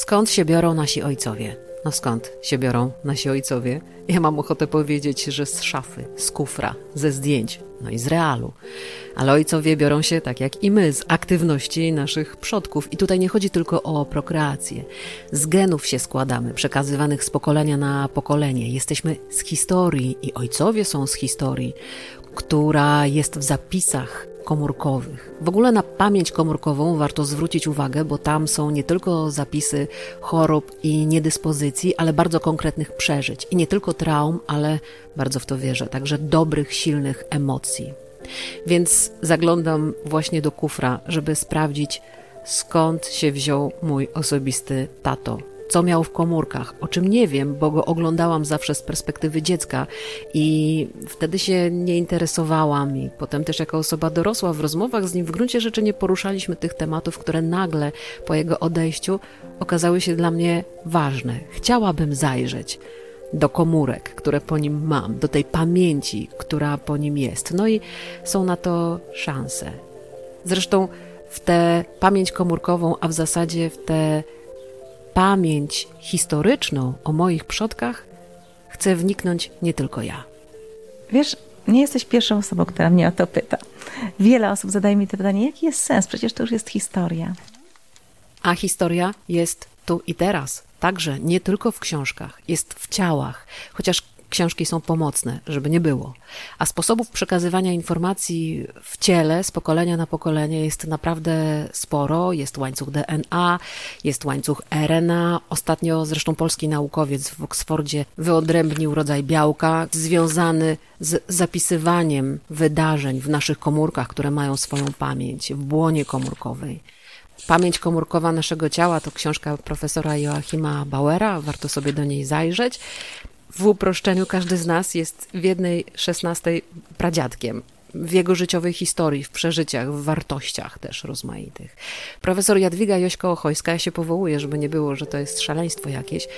Skąd się biorą nasi ojcowie? No skąd się biorą nasi ojcowie? Ja mam ochotę powiedzieć, że z szafy, z kufra, ze zdjęć, no i z realu. Ale ojcowie biorą się, tak jak i my, z aktywności naszych przodków. I tutaj nie chodzi tylko o prokreację. Z genów się składamy, przekazywanych z pokolenia na pokolenie. Jesteśmy z historii i ojcowie są z historii, która jest w zapisach komórkowych. W ogóle na pamięć komórkową warto zwrócić uwagę, bo tam są nie tylko zapisy chorób i niedyspozycji, ale bardzo konkretnych przeżyć. I nie tylko traum, ale bardzo w to wierzę, także dobrych, silnych emocji. Więc zaglądam właśnie do kufra, żeby sprawdzić, skąd się wziął mój osobisty tato, co miał w komórkach, o czym nie wiem, bo go oglądałam zawsze z perspektywy dziecka i wtedy się nie interesowałam i potem też jako osoba dorosła w rozmowach z nim w gruncie rzeczy nie poruszaliśmy tych tematów, które nagle po jego odejściu okazały się dla mnie ważne. Chciałabym zajrzeć do komórek, które po nim mam, do tej pamięci, która po nim jest. No i są na to szanse. Zresztą w tę pamięć komórkową, a w zasadzie w tę pamięć historyczną o moich przodkach chcę wniknąć nie tylko ja. Wiesz, nie jesteś pierwszą osobą, która mnie o to pyta. Wiele osób zadaje mi to pytanie, jaki jest sens? Przecież to już jest historia. A historia jest tu i teraz. Także nie tylko w książkach, jest w ciałach. Chociaż książki są pomocne, żeby nie było. A sposobów przekazywania informacji w ciele z pokolenia na pokolenie jest naprawdę sporo. Jest łańcuch DNA, jest łańcuch RNA. Ostatnio zresztą polski naukowiec w Oksfordzie wyodrębnił rodzaj białka związany z zapisywaniem wydarzeń w naszych komórkach, które mają swoją pamięć w błonie komórkowej. Pamięć komórkowa naszego ciała to książka profesora Joachima Bauera, warto sobie do niej zajrzeć w uproszczeniu każdy z nas jest w jednej szesnastej pradziadkiem w jego życiowej historii, w przeżyciach, w wartościach też rozmaitych. Profesor Jadwiga Jośko-Ochojska, ja się powołuję, żeby nie było, że to jest szaleństwo jakieś,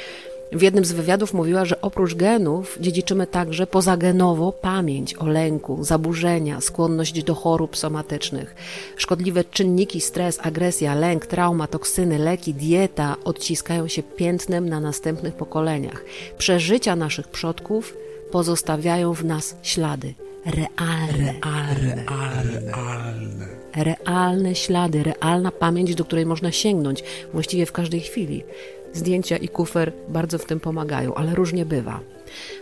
w jednym z wywiadów mówiła, że oprócz genów dziedziczymy także pozagenowo pamięć o lęku, zaburzenia, skłonność do chorób somatycznych. Szkodliwe czynniki, stres, agresja, lęk, trauma, toksyny, leki, dieta odciskają się piętnem na następnych pokoleniach. Przeżycia naszych przodków pozostawiają w nas ślady. Realne, realne, realne. Realne ślady, realna pamięć, do której można sięgnąć właściwie w każdej chwili. Zdjęcia i kufer bardzo w tym pomagają, ale różnie bywa.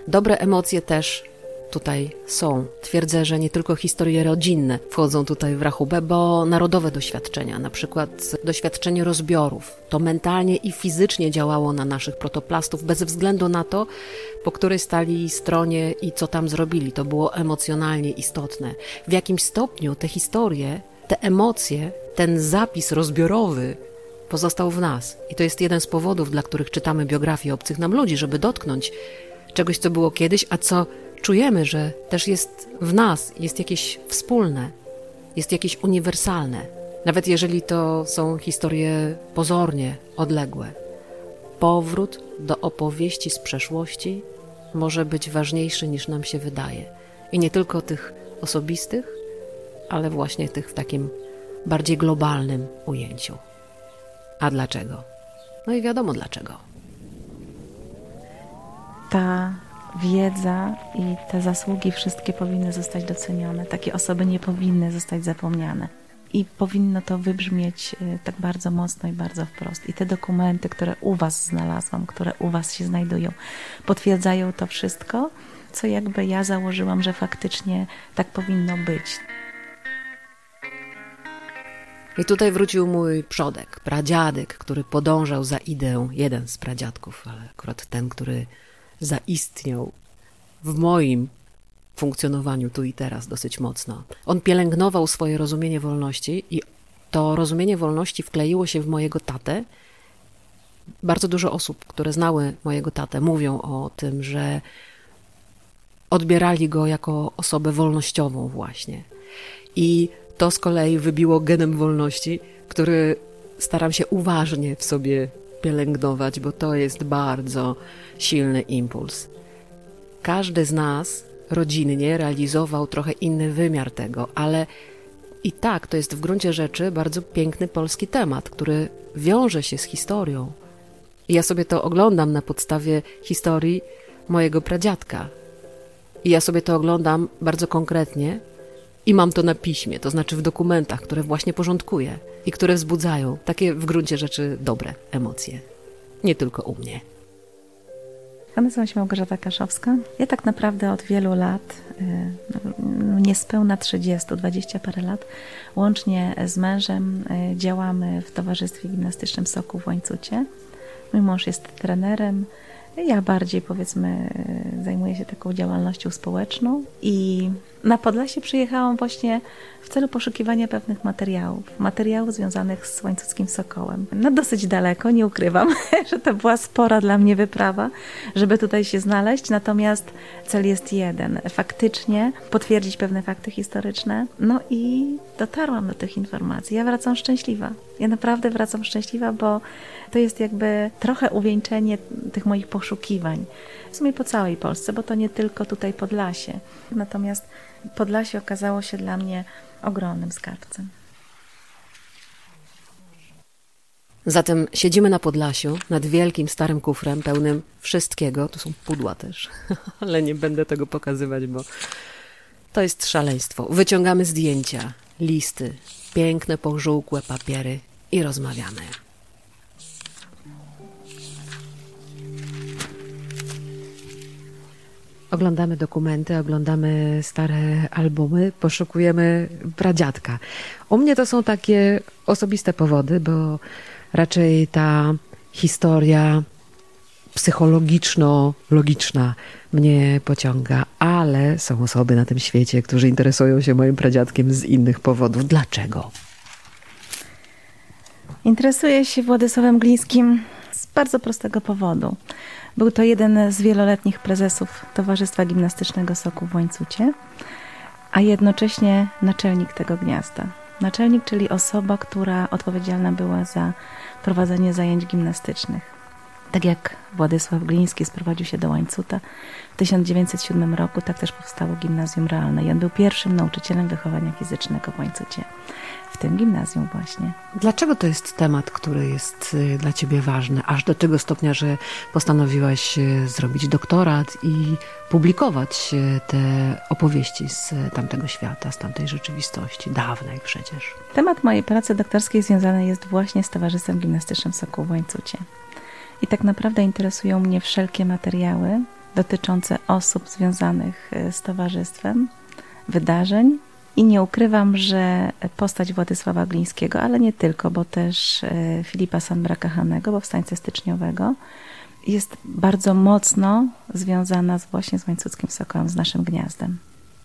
Dobre emocje też tutaj są. Twierdzę, że nie tylko historie rodzinne wchodzą tutaj w rachubę, bo narodowe doświadczenia, na przykład doświadczenie rozbiorów, to mentalnie i fizycznie działało na naszych protoplastów, bez względu na to, po której stali stronie i co tam zrobili. To było emocjonalnie istotne. W jakimś stopniu te historie, te emocje, ten zapis rozbiorowy pozostał w nas. I to jest jeden z powodów, dla których czytamy biografie obcych nam ludzi, żeby dotknąć czegoś, co było kiedyś, a co czujemy, że też jest w nas, jest jakieś wspólne, jest jakieś uniwersalne. Nawet jeżeli to są historie pozornie odległe. Powrót do opowieści z przeszłości może być ważniejszy niż nam się wydaje. I nie tylko tych osobistych, ale właśnie tych w takim bardziej globalnym ujęciu. A dlaczego? No i wiadomo dlaczego. Ta wiedza i te zasługi wszystkie powinny zostać docenione. Takie osoby nie powinny zostać zapomniane. I powinno to wybrzmieć y, tak bardzo mocno i bardzo wprost. I te dokumenty, które u Was znalazłam, które u Was się znajdują, potwierdzają to wszystko, co jakby ja założyłam, że faktycznie tak powinno być. I tutaj wrócił mój przodek, pradziadek, który podążał za ideą, jeden z pradziadków, ale akurat ten, który zaistniał w moim funkcjonowaniu tu i teraz dosyć mocno. On pielęgnował swoje rozumienie wolności i to rozumienie wolności wkleiło się w mojego tatę. Bardzo dużo osób, które znały mojego tatę, mówią o tym, że odbierali go jako osobę wolnościową właśnie. I to z kolei wybiło genem wolności, który staram się uważnie w sobie pielęgnować, bo to jest bardzo silny impuls. Każdy z nas rodzinnie realizował trochę inny wymiar tego, ale i tak to jest w gruncie rzeczy bardzo piękny polski temat, który wiąże się z historią I ja sobie to oglądam na podstawie historii mojego pradziadka. I ja sobie to oglądam bardzo konkretnie i mam to na piśmie, to znaczy w dokumentach, które właśnie porządkuję i które wzbudzają takie w gruncie rzeczy dobre emocje. Nie tylko u mnie. Ja nazywam się Małgorzata Kaszowska. Ja tak naprawdę od wielu lat, y, no, niespełna 30, 20 parę lat, łącznie z mężem y, działamy w Towarzystwie Gimnastycznym Soku w Łańcucie. Mój mąż jest trenerem, ja bardziej powiedzmy zajmuję się taką działalnością społeczną i na Podlasie przyjechałam właśnie w celu poszukiwania pewnych materiałów, materiałów związanych z łańcuckim sokołem. No dosyć daleko, nie ukrywam, że to była spora dla mnie wyprawa, żeby tutaj się znaleźć, natomiast cel jest jeden, faktycznie potwierdzić pewne fakty historyczne, no i dotarłam do tych informacji. Ja wracam szczęśliwa. Ja naprawdę wracam szczęśliwa, bo to jest jakby trochę uwieńczenie tych moich poszukiwań. W sumie po całej Polsce, bo to nie tylko tutaj Podlasie. Natomiast Podlasie okazało się dla mnie ogromnym skarbcem. Zatem siedzimy na Podlasiu nad wielkim starym kufrem pełnym wszystkiego. Tu są pudła też, ale nie będę tego pokazywać, bo to jest szaleństwo. Wyciągamy zdjęcia, listy, piękne, pożółkłe papiery i rozmawiamy. Oglądamy dokumenty, oglądamy stare albumy, poszukujemy pradziadka. U mnie to są takie osobiste powody, bo raczej ta historia psychologiczno-logiczna mnie pociąga, ale są osoby na tym świecie, którzy interesują się moim pradziadkiem z innych powodów. Dlaczego? Interesuję się Władysławem Glińskim z bardzo prostego powodu. Był to jeden z wieloletnich prezesów Towarzystwa Gimnastycznego Soku w Łańcucie, a jednocześnie naczelnik tego gniazda. Naczelnik, czyli osoba, która odpowiedzialna była za prowadzenie zajęć gimnastycznych. Tak jak Władysław Gliński sprowadził się do Łańcuta w 1907 roku, tak też powstało Gimnazjum Realne i on był pierwszym nauczycielem wychowania fizycznego w Łańcucie tym gimnazjum właśnie. Dlaczego to jest temat, który jest y, dla ciebie ważny, aż do tego stopnia, że postanowiłaś y, zrobić doktorat i publikować y, te opowieści z tamtego świata, z tamtej rzeczywistości, dawnej przecież? Temat mojej pracy doktorskiej związany jest właśnie z Towarzystwem Gimnastycznym Sokół w Łańcucie. I tak naprawdę interesują mnie wszelkie materiały dotyczące osób związanych z towarzystwem, wydarzeń, i nie ukrywam, że postać Władysława Glińskiego, ale nie tylko, bo też e, Filipa Sanbraka-Hanego, powstańcy styczniowego, jest bardzo mocno związana z, właśnie z łańcuckim sokołem, z naszym gniazdem.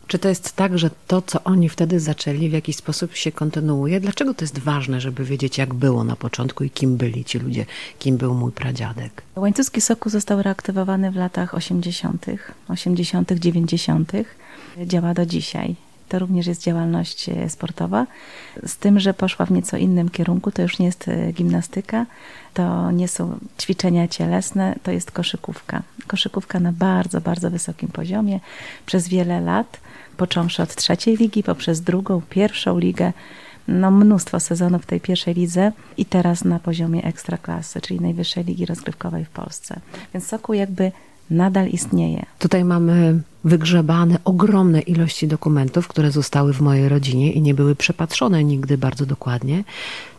Czy to jest tak, że to, co oni wtedy zaczęli, w jakiś sposób się kontynuuje? Dlaczego to jest ważne, żeby wiedzieć, jak było na początku i kim byli ci ludzie, kim był mój pradziadek? Łańcucki soku został reaktywowany w latach 80., 80., 90., działa do dzisiaj. To również jest działalność e, sportowa, z tym, że poszła w nieco innym kierunku. To już nie jest e, gimnastyka, to nie są ćwiczenia cielesne, to jest koszykówka. Koszykówka na bardzo, bardzo wysokim poziomie przez wiele lat, począwszy od trzeciej ligi, poprzez drugą, pierwszą ligę, no mnóstwo sezonów w tej pierwszej lidze i teraz na poziomie ekstraklasy, czyli najwyższej ligi rozgrywkowej w Polsce. Więc Sokół jakby nadal istnieje. Tutaj mamy wygrzebane ogromne ilości dokumentów, które zostały w mojej rodzinie i nie były przepatrzone nigdy bardzo dokładnie.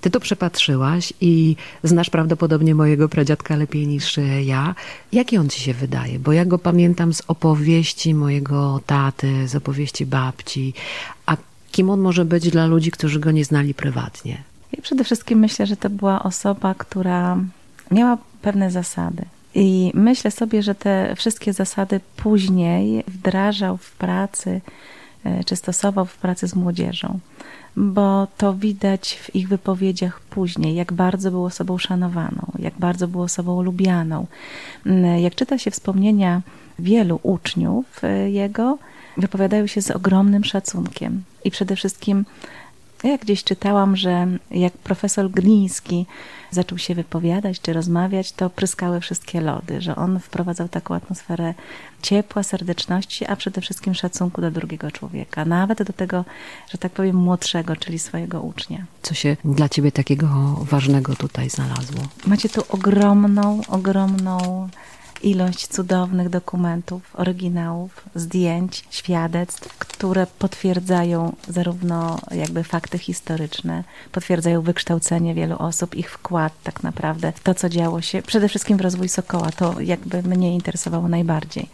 Ty to przepatrzyłaś i znasz prawdopodobnie mojego pradziadka lepiej niż ja. Jaki on ci się wydaje? Bo ja go pamiętam z opowieści mojego taty, z opowieści babci. A kim on może być dla ludzi, którzy go nie znali prywatnie? Ja przede wszystkim myślę, że to była osoba, która miała pewne zasady i myślę sobie, że te wszystkie zasady później wdrażał w pracy, e, czy stosował w pracy z młodzieżą, bo to widać w ich wypowiedziach później, jak bardzo był osobą szanowaną, jak bardzo był osobą lubianą. Mm, jak czyta się wspomnienia wielu uczniów e, jego, wypowiadają się z ogromnym szacunkiem i przede wszystkim Ja gdzieś czytałam, że jak profesor Gliński zaczął się wypowiadać czy rozmawiać, to pryskały wszystkie lody, że on wprowadzał taką atmosferę ciepła, serdeczności, a przede wszystkim szacunku do drugiego człowieka, nawet do tego, że tak powiem, młodszego, czyli swojego ucznia. Co się dla ciebie takiego ważnego tutaj znalazło? Macie tu ogromną, ogromną ilość cudownych dokumentów, oryginałów, zdjęć, świadectw, które potwierdzają zarówno jakby fakty historyczne, potwierdzają wykształcenie wielu osób, ich wkład tak naprawdę w to, co działo się, przede wszystkim w rozwój Sokoła. To jakby mnie interesowało najbardziej.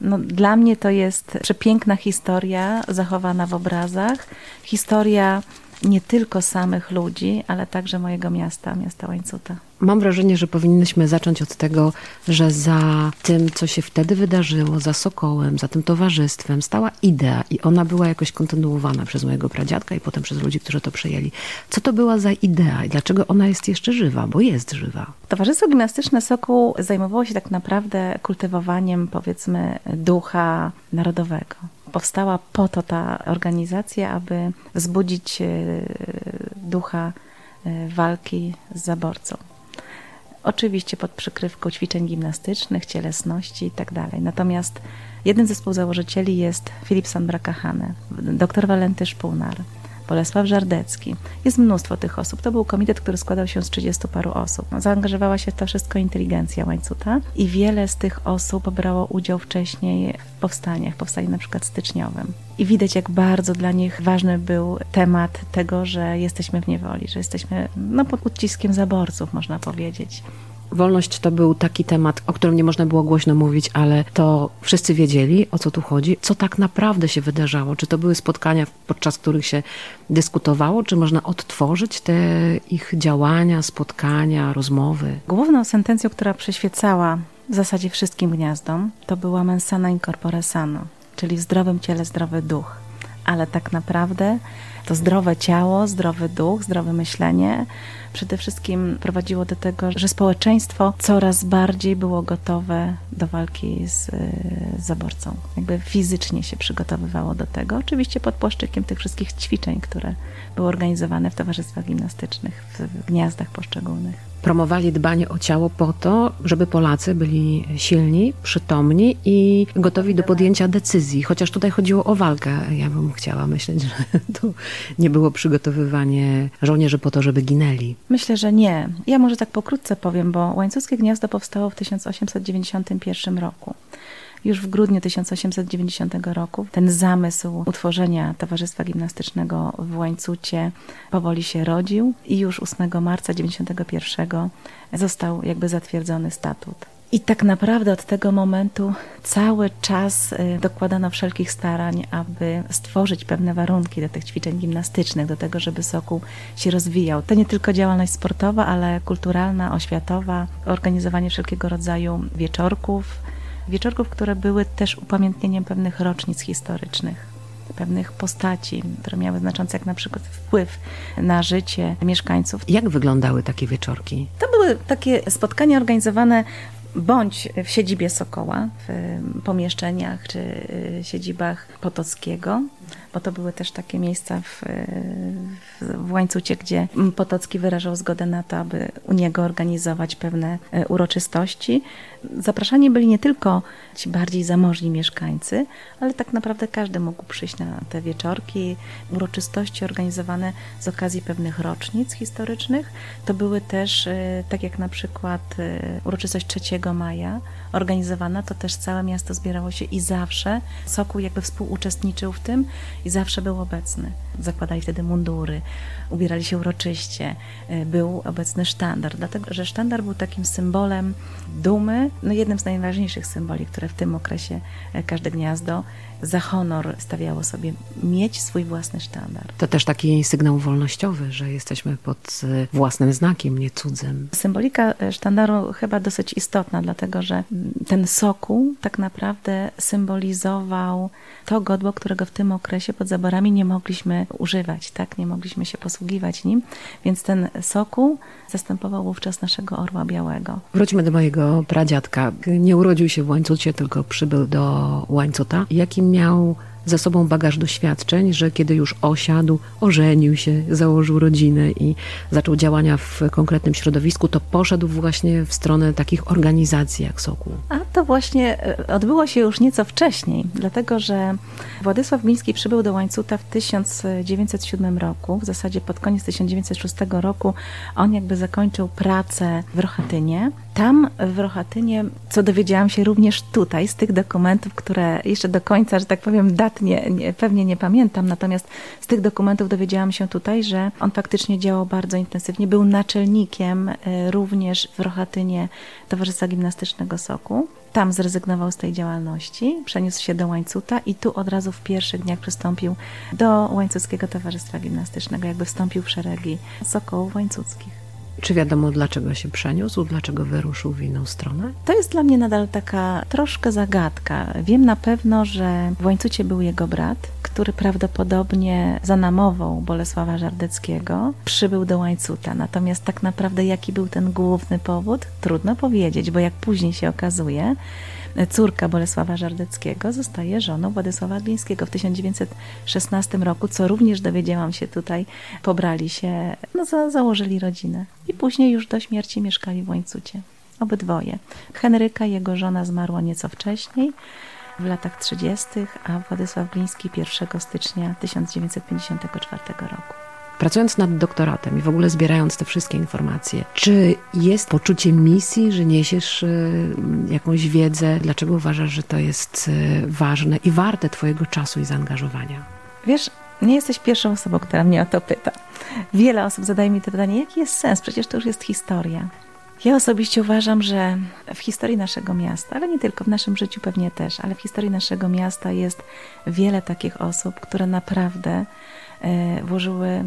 No, dla mnie to jest przepiękna historia zachowana w obrazach, historia nie tylko samych ludzi, ale także mojego miasta, miasta Łańcuta. Mam wrażenie, że powinnyśmy zacząć od tego, że za tym, co się wtedy wydarzyło, za Sokołem, za tym towarzystwem stała idea i ona była jakoś kontynuowana przez mojego pradziadka i potem przez ludzi, którzy to przejęli. Co to była za idea i dlaczego ona jest jeszcze żywa? Bo jest żywa. Towarzystwo Gimnastyczne Sokół zajmowało się tak naprawdę kultywowaniem, powiedzmy, ducha narodowego powstała po to ta organizacja, aby wzbudzić e, ducha e, walki z zaborcą. Oczywiście pod przykrywką ćwiczeń gimnastycznych, cielesności itd. Tak Natomiast jednym ze współzałożycieli jest Filip Sandbrakahane, dr Walenty Szpulnar, Bolesław Żardecki. Jest mnóstwo tych osób. To był komitet, który składał się z 30 paru osób. Zaangażowała się w to wszystko inteligencja łańcuta i wiele z tych osób brało udział wcześniej w powstaniach, powstaniu na przykład styczniowym. I widać, jak bardzo dla nich ważny był temat tego, że jesteśmy w niewoli, że jesteśmy no, pod uciskiem zaborców, można powiedzieć. Wolność to był taki temat, o którym nie można było głośno mówić, ale to wszyscy wiedzieli, o co tu chodzi, co tak naprawdę się wydarzało. Czy to były spotkania, podczas których się dyskutowało, czy można odtworzyć te ich działania, spotkania, rozmowy? Główną sentencją, która przyświecała w zasadzie wszystkim gniazdom, to była mensana in corpore sano, czyli w zdrowym ciele zdrowy duch. Ale tak naprawdę to zdrowe ciało, zdrowy duch, zdrowe myślenie przede wszystkim prowadziło do tego, że społeczeństwo coraz bardziej było gotowe do walki z, z zaborcą. Jakby fizycznie się przygotowywało do tego, oczywiście pod płaszczykiem tych wszystkich ćwiczeń, które były organizowane w towarzystwach gimnastycznych, w, w gniazdach poszczególnych promowali dbanie o ciało po to, żeby Polacy byli silni, przytomni i gotowi do podjęcia decyzji. Chociaż tutaj chodziło o walkę. Ja bym chciała myśleć, że to nie było przygotowywanie żołnierzy po to, żeby ginęli. Myślę, że nie. Ja może tak pokrótce powiem, bo Łańcuckie Gniazdo powstało w 1891 roku. Już w grudniu 1890 roku ten zamysł utworzenia Towarzystwa Gimnastycznego w Łańcucie powoli się rodził i już 8 marca 1991 został jakby zatwierdzony statut. I tak naprawdę od tego momentu cały czas y, dokładano wszelkich starań, aby stworzyć pewne warunki do tych ćwiczeń gimnastycznych, do tego, żeby Sokół się rozwijał. To nie tylko działalność sportowa, ale kulturalna, oświatowa, organizowanie wszelkiego rodzaju wieczorków, wieczorków, które były też upamiętnieniem pewnych rocznic historycznych pewnych postaci, które miały znaczący jak na przykład wpływ na życie mieszkańców. Jak wyglądały takie wieczorki? To były takie spotkania organizowane bądź w siedzibie Sokoła, w pomieszczeniach czy y, siedzibach Potockiego, bo to były też takie miejsca w, w, Łańcucie, gdzie Potocki wyrażał zgodę na to, aby u niego organizować pewne y, uroczystości. Zapraszani byli nie tylko ci bardziej zamożni mieszkańcy, ale tak naprawdę każdy mógł przyjść na te wieczorki, uroczystości organizowane z okazji pewnych rocznic historycznych. To były też, y, tak jak na przykład uroczystość 3 maja organizowana, to też całe miasto zbierało się i zawsze Sokół jakby współuczestniczył w tym i zawsze był obecny. Zakładali wtedy mundury, ubierali się uroczyście, y, był obecny sztandar, dlatego że sztandar był takim symbolem dumy, no jednym z najważniejszych symboli, które w tym okresie y, każde gniazdo za honor stawiało sobie mieć swój własny sztandar. To też taki sygnał wolnościowy, że jesteśmy pod y, własnym znakiem, nie cudzym. Symbolika sztandaru chyba dosyć istotna, dlatego że ten sokół tak naprawdę symbolizował to godło, którego w tym okresie pod zaborami nie mogliśmy używać, tak? Nie mogliśmy się posługiwać nim, więc ten sokół zastępował wówczas naszego orła białego. Wróćmy do mojego pradziadka. Nie urodził się w Łańcucie, tylko przybył do Łańcuta. Jaki miał za sobą bagaż doświadczeń, że kiedy już osiadł, ożenił się, założył rodzinę i zaczął działania w konkretnym środowisku, to poszedł właśnie w stronę takich organizacji jak Sokół. A to właśnie e, odbyło się już nieco wcześniej, dlatego że Władysław Gliński przybył do Łańcuta w 1907 roku, w zasadzie pod koniec 1906 roku on jakby zakończył pracę w Rochatynie. Tam w Rochatynie, co dowiedziałam się również tutaj z tych dokumentów, które jeszcze do końca, że tak powiem, dat nie, nie, pewnie nie pamiętam, natomiast z tych dokumentów dowiedziałam się tutaj, że on faktycznie działał bardzo intensywnie. Był naczelnikiem e, również w Rochatynie Towarzystwa Gimnastycznego Soku. Tam zrezygnował z tej działalności, przeniósł się do Łańcuta i tu od razu w pierwszych dniach przystąpił do Łańcuckiego Towarzystwa Gimnastycznego, jakby wstąpił w szeregi sokołów łańcuckich. Czy wiadomo, dlaczego się przeniósł, dlaczego wyruszył w inną stronę? To jest dla mnie nadal taka troszkę zagadka. Wiem na pewno, że w łańcucie był jego brat, który prawdopodobnie zanamował Bolesława Żardeckiego, przybył do łańcuta. Natomiast tak naprawdę jaki był ten główny powód? Trudno powiedzieć, bo jak później się okazuje, córka Bolesława Żardeckiego zostaje żoną Władysława Glińskiego w 1916 roku, co również dowiedziałam się tutaj, pobrali się, no za, założyli rodzinę i później już do śmierci mieszkali w Łańcucie. Obydwoje. Henryka, jego żona, zmarła nieco wcześniej, w latach 30., a Władysław Gliński 1 stycznia 1954 roku. Pracując nad doktoratem i w ogóle zbierając te wszystkie informacje, czy jest poczucie misji, że niesiesz y, jakąś wiedzę? Dlaczego uważasz, że to jest y, ważne i warte Twojego czasu i zaangażowania? Wiesz, nie jesteś pierwszą osobą, która mnie o to pyta. Wiele osób zadaje mi to pytanie, jaki jest sens? Przecież to już jest historia. Ja osobiście uważam, że w historii naszego miasta, ale nie tylko w naszym życiu pewnie też, ale w historii naszego miasta jest wiele takich osób, które naprawdę e, włożyły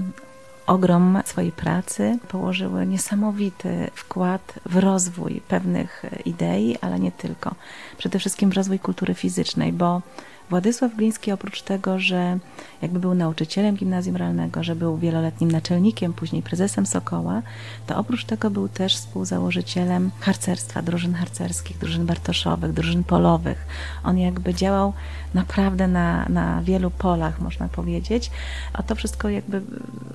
ogrom swojej pracy, położyły niesamowity wkład w rozwój pewnych idei, ale nie tylko. Przede wszystkim w rozwój kultury fizycznej, bo Władysław Gliński oprócz tego, że jakby był nauczycielem gimnazjum realnego, że był wieloletnim naczelnikiem, później prezesem Sokoła, to oprócz tego był też współzałożycielem harcerstwa, drużyn harcerskich, drużyn bartoszowych, drużyn polowych. On jakby działał naprawdę na, na wielu polach, można powiedzieć, a to wszystko jakby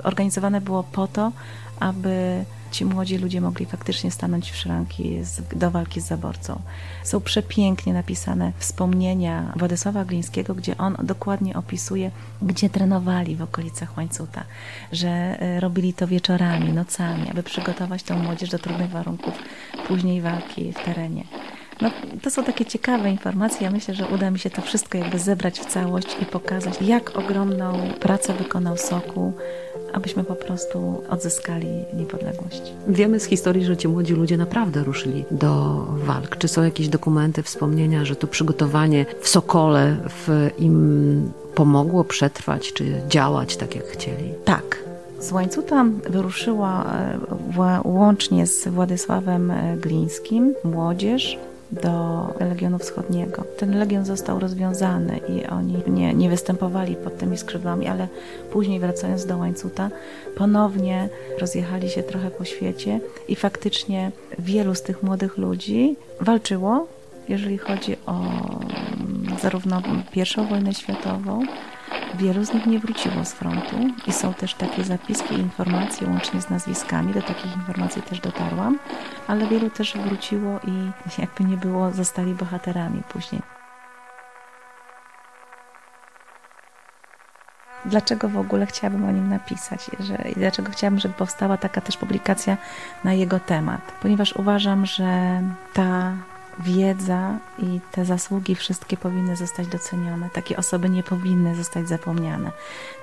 organizowane było po to, aby ci młodzi ludzie mogli faktycznie stanąć w szranki do walki z zaborcą. Są przepięknie napisane wspomnienia Władysława Glińskiego, gdzie on dokładnie opisuje, gdzie trenowali w okolicach Łańcuta, że e, robili to wieczorami, nocami, aby przygotować tę młodzież do trudnych warunków później walki w terenie. No, to są takie ciekawe informacje. Ja myślę, że uda mi się to wszystko jakby zebrać w całość i pokazać, jak ogromną pracę wykonał Soku, abyśmy po prostu odzyskali niepodległość. Wiemy z historii, że ci młodzi ludzie naprawdę ruszyli do walk. Czy są jakieś dokumenty, wspomnienia, że to przygotowanie w Sokole w im pomogło przetrwać, czy działać tak, jak chcieli? Tak. Z Łańcuta wyruszyła e, łącznie z Władysławem e, Glińskim młodzież, do Legionu Wschodniego. Ten legion został rozwiązany i oni nie, nie występowali pod tymi skrzydłami, ale później wracając do Łańcuta, ponownie rozjechali się trochę po świecie i faktycznie wielu z tych młodych ludzi walczyło, jeżeli chodzi o zarówno pierwszą wojnę światową, Wielu z nich nie wróciło z frontu i są też takie zapiski i informacje łącznie z nazwiskami. Do takich informacji też dotarłam, ale wielu też wróciło i jakby nie było, zostali bohaterami później. Dlaczego w ogóle chciałabym o nim napisać? Że, I dlaczego chciałabym, żeby powstała taka też publikacja na jego temat? Ponieważ uważam, że ta wiedza i te zasługi wszystkie powinny zostać docenione. Takie osoby nie powinny zostać zapomniane.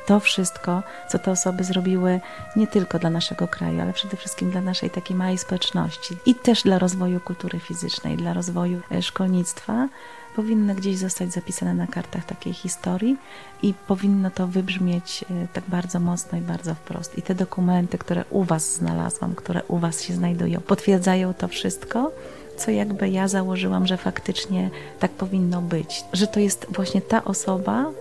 To wszystko, co te osoby zrobiły nie tylko dla naszego kraju, ale przede wszystkim dla naszej takiej małej społeczności i też dla rozwoju kultury fizycznej, dla rozwoju e, szkolnictwa, powinny gdzieś zostać zapisane na kartach takiej historii i powinno to wybrzmieć e, tak bardzo mocno i bardzo wprost. I te dokumenty, które u Was znalazłam, które u Was się znajdują, potwierdzają to wszystko co jakby ja założyłam, że faktycznie tak powinno być. Że to jest właśnie ta osoba,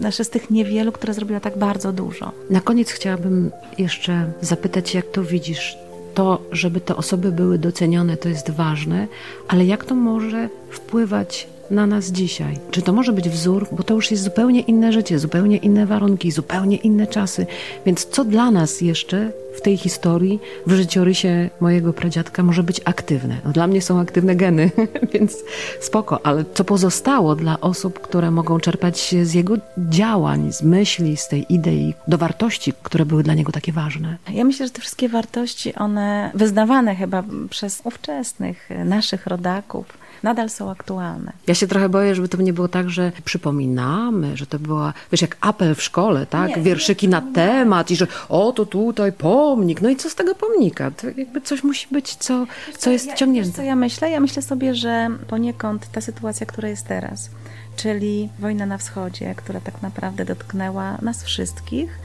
nasze z tych niewielu, która zrobiła tak bardzo dużo. Na koniec chciałabym jeszcze zapytać, jak to widzisz? To, żeby te osoby były docenione, to jest ważne, ale jak to może wpływać na nas dzisiaj? Czy to może być wzór, bo to już jest zupełnie inne życie, zupełnie inne warunki, zupełnie inne czasy. Więc co dla nas jeszcze w tej historii, w życiorysie mojego pradziadka może być aktywne? No dla mnie są aktywne geny, więc spoko, ale co pozostało dla osób, które mogą czerpać z jego działań, z myśli, z tej idei, do wartości, które były dla niego takie ważne? Ja myślę, że te wszystkie wartości, one wyznawane chyba przez ówczesnych naszych rodaków, nadal są aktualne. Ja się trochę boję, żeby to nie było tak, że przypominamy, że to była, wiesz, jak apel w szkole, tak? Nie, Wierszyki nie, na temat i że o, to tutaj pomnik. No i co z tego pomnika? To jakby coś musi być, co, co jest ja, ciągnięte. Co ja myślę? Ja myślę sobie, że poniekąd ta sytuacja, która jest teraz, czyli wojna na wschodzie, która tak naprawdę dotknęła nas wszystkich,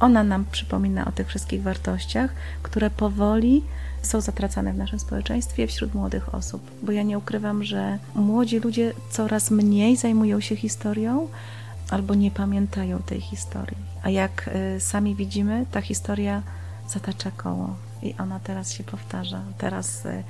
ona nam przypomina o tych wszystkich wartościach, które powoli są zatracane w naszym społeczeństwie wśród młodych osób. Bo ja nie ukrywam, że młodzi ludzie coraz mniej zajmują się historią albo nie pamiętają tej historii. A jak y, sami widzimy, ta historia zatacza koło i ona teraz się powtarza. Teraz y,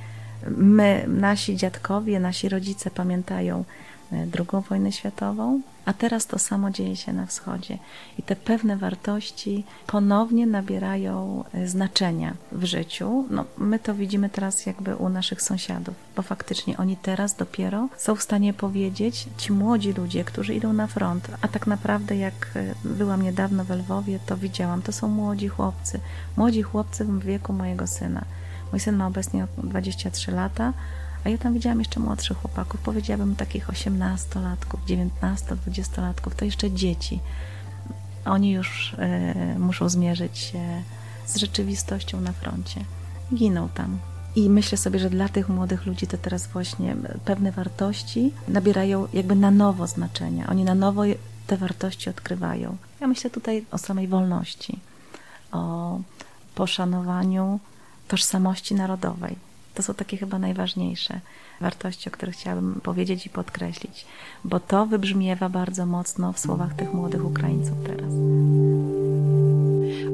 my, nasi dziadkowie, nasi rodzice pamiętają II wojnę światową, a teraz to samo dzieje się na wschodzie. I te pewne wartości ponownie nabierają e, znaczenia w życiu. No, my to widzimy teraz jakby u naszych sąsiadów, bo faktycznie oni teraz dopiero są w stanie powiedzieć, ci młodzi ludzie, którzy idą na front, a tak naprawdę jak e, byłam niedawno w Lwowie, to widziałam, to są młodzi chłopcy. Młodzi chłopcy w wieku mojego syna. Mój syn ma obecnie 23 lata, a ja tam widziałam jeszcze młodszych chłopaków, powiedziałabym takich 18-latków, 19-20-latków, to jeszcze dzieci. Oni już y, muszą zmierzyć się z rzeczywistością na froncie. Giną tam. I myślę sobie, że dla tych młodych ludzi to teraz właśnie pewne wartości nabierają jakby na nowo znaczenia. Oni na nowo te wartości odkrywają. Ja myślę tutaj o samej wolności, o poszanowaniu tożsamości narodowej to są takie chyba najważniejsze wartości, o których chciałabym powiedzieć i podkreślić, bo to wybrzmiewa bardzo mocno w słowach tych młodych Ukraińców teraz.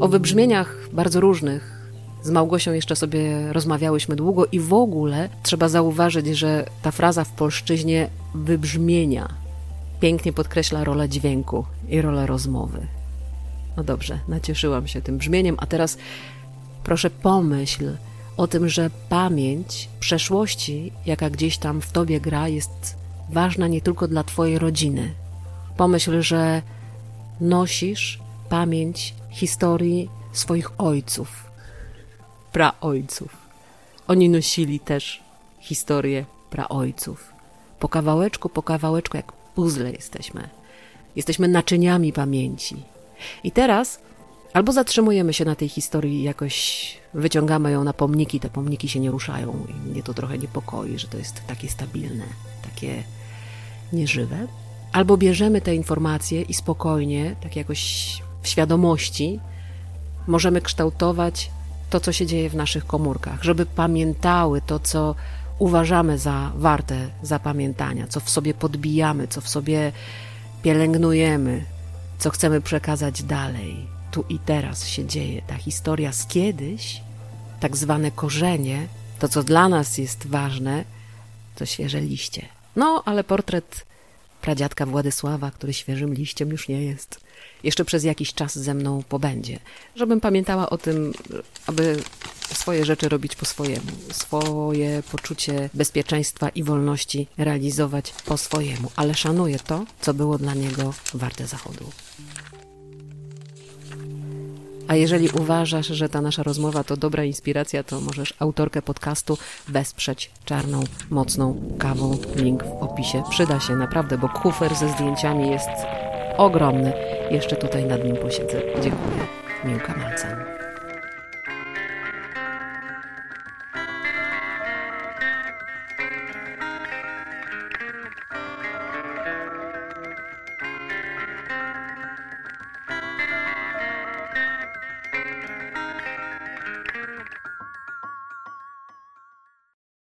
O wybrzmieniach bardzo różnych z Małgosią jeszcze sobie rozmawiałyśmy długo i w ogóle trzeba zauważyć, że ta fraza w polszczyźnie wybrzmienia pięknie podkreśla rolę dźwięku i rolę rozmowy. No dobrze, nacieszyłam się tym brzmieniem, a teraz proszę pomyśl, o tym, że pamięć przeszłości, jaka gdzieś tam w tobie gra, jest ważna nie tylko dla twojej rodziny. Pomyśl, że nosisz pamięć historii swoich ojców, praojców. Oni nosili też historię praojców. Po kawałeczku, po kawałeczku, jak puzzle jesteśmy. Jesteśmy naczyniami pamięci. I teraz Albo zatrzymujemy się na tej historii i jakoś wyciągamy ją na pomniki, te pomniki się nie ruszają i mnie to trochę niepokoi, że to jest takie stabilne, takie nieżywe. Albo bierzemy te informacje i spokojnie, tak jakoś w świadomości, możemy kształtować to, co się dzieje w naszych komórkach, żeby pamiętały to, co uważamy za warte zapamiętania, co w sobie podbijamy, co w sobie pielęgnujemy, co chcemy przekazać dalej tu i teraz się dzieje. Ta historia z kiedyś, tak zwane korzenie, to co dla nas jest ważne, to świeże liście. No, ale portret pradziadka Władysława, który świeżym liściem już nie jest, jeszcze przez jakiś czas ze mną pobędzie. Żebym pamiętała o tym, aby swoje rzeczy robić po swojemu, swoje poczucie bezpieczeństwa i wolności realizować po swojemu, ale szanuję to, co było dla niego warte zachodu. A jeżeli uważasz, że ta nasza rozmowa to dobra inspiracja, to możesz autorkę podcastu wesprzeć czarną, mocną kawą. Link w opisie. Przyda się naprawdę, bo kufer ze zdjęciami jest ogromny. Jeszcze tutaj nad nim posiedzę. Dziękuję. Miłka Malcem.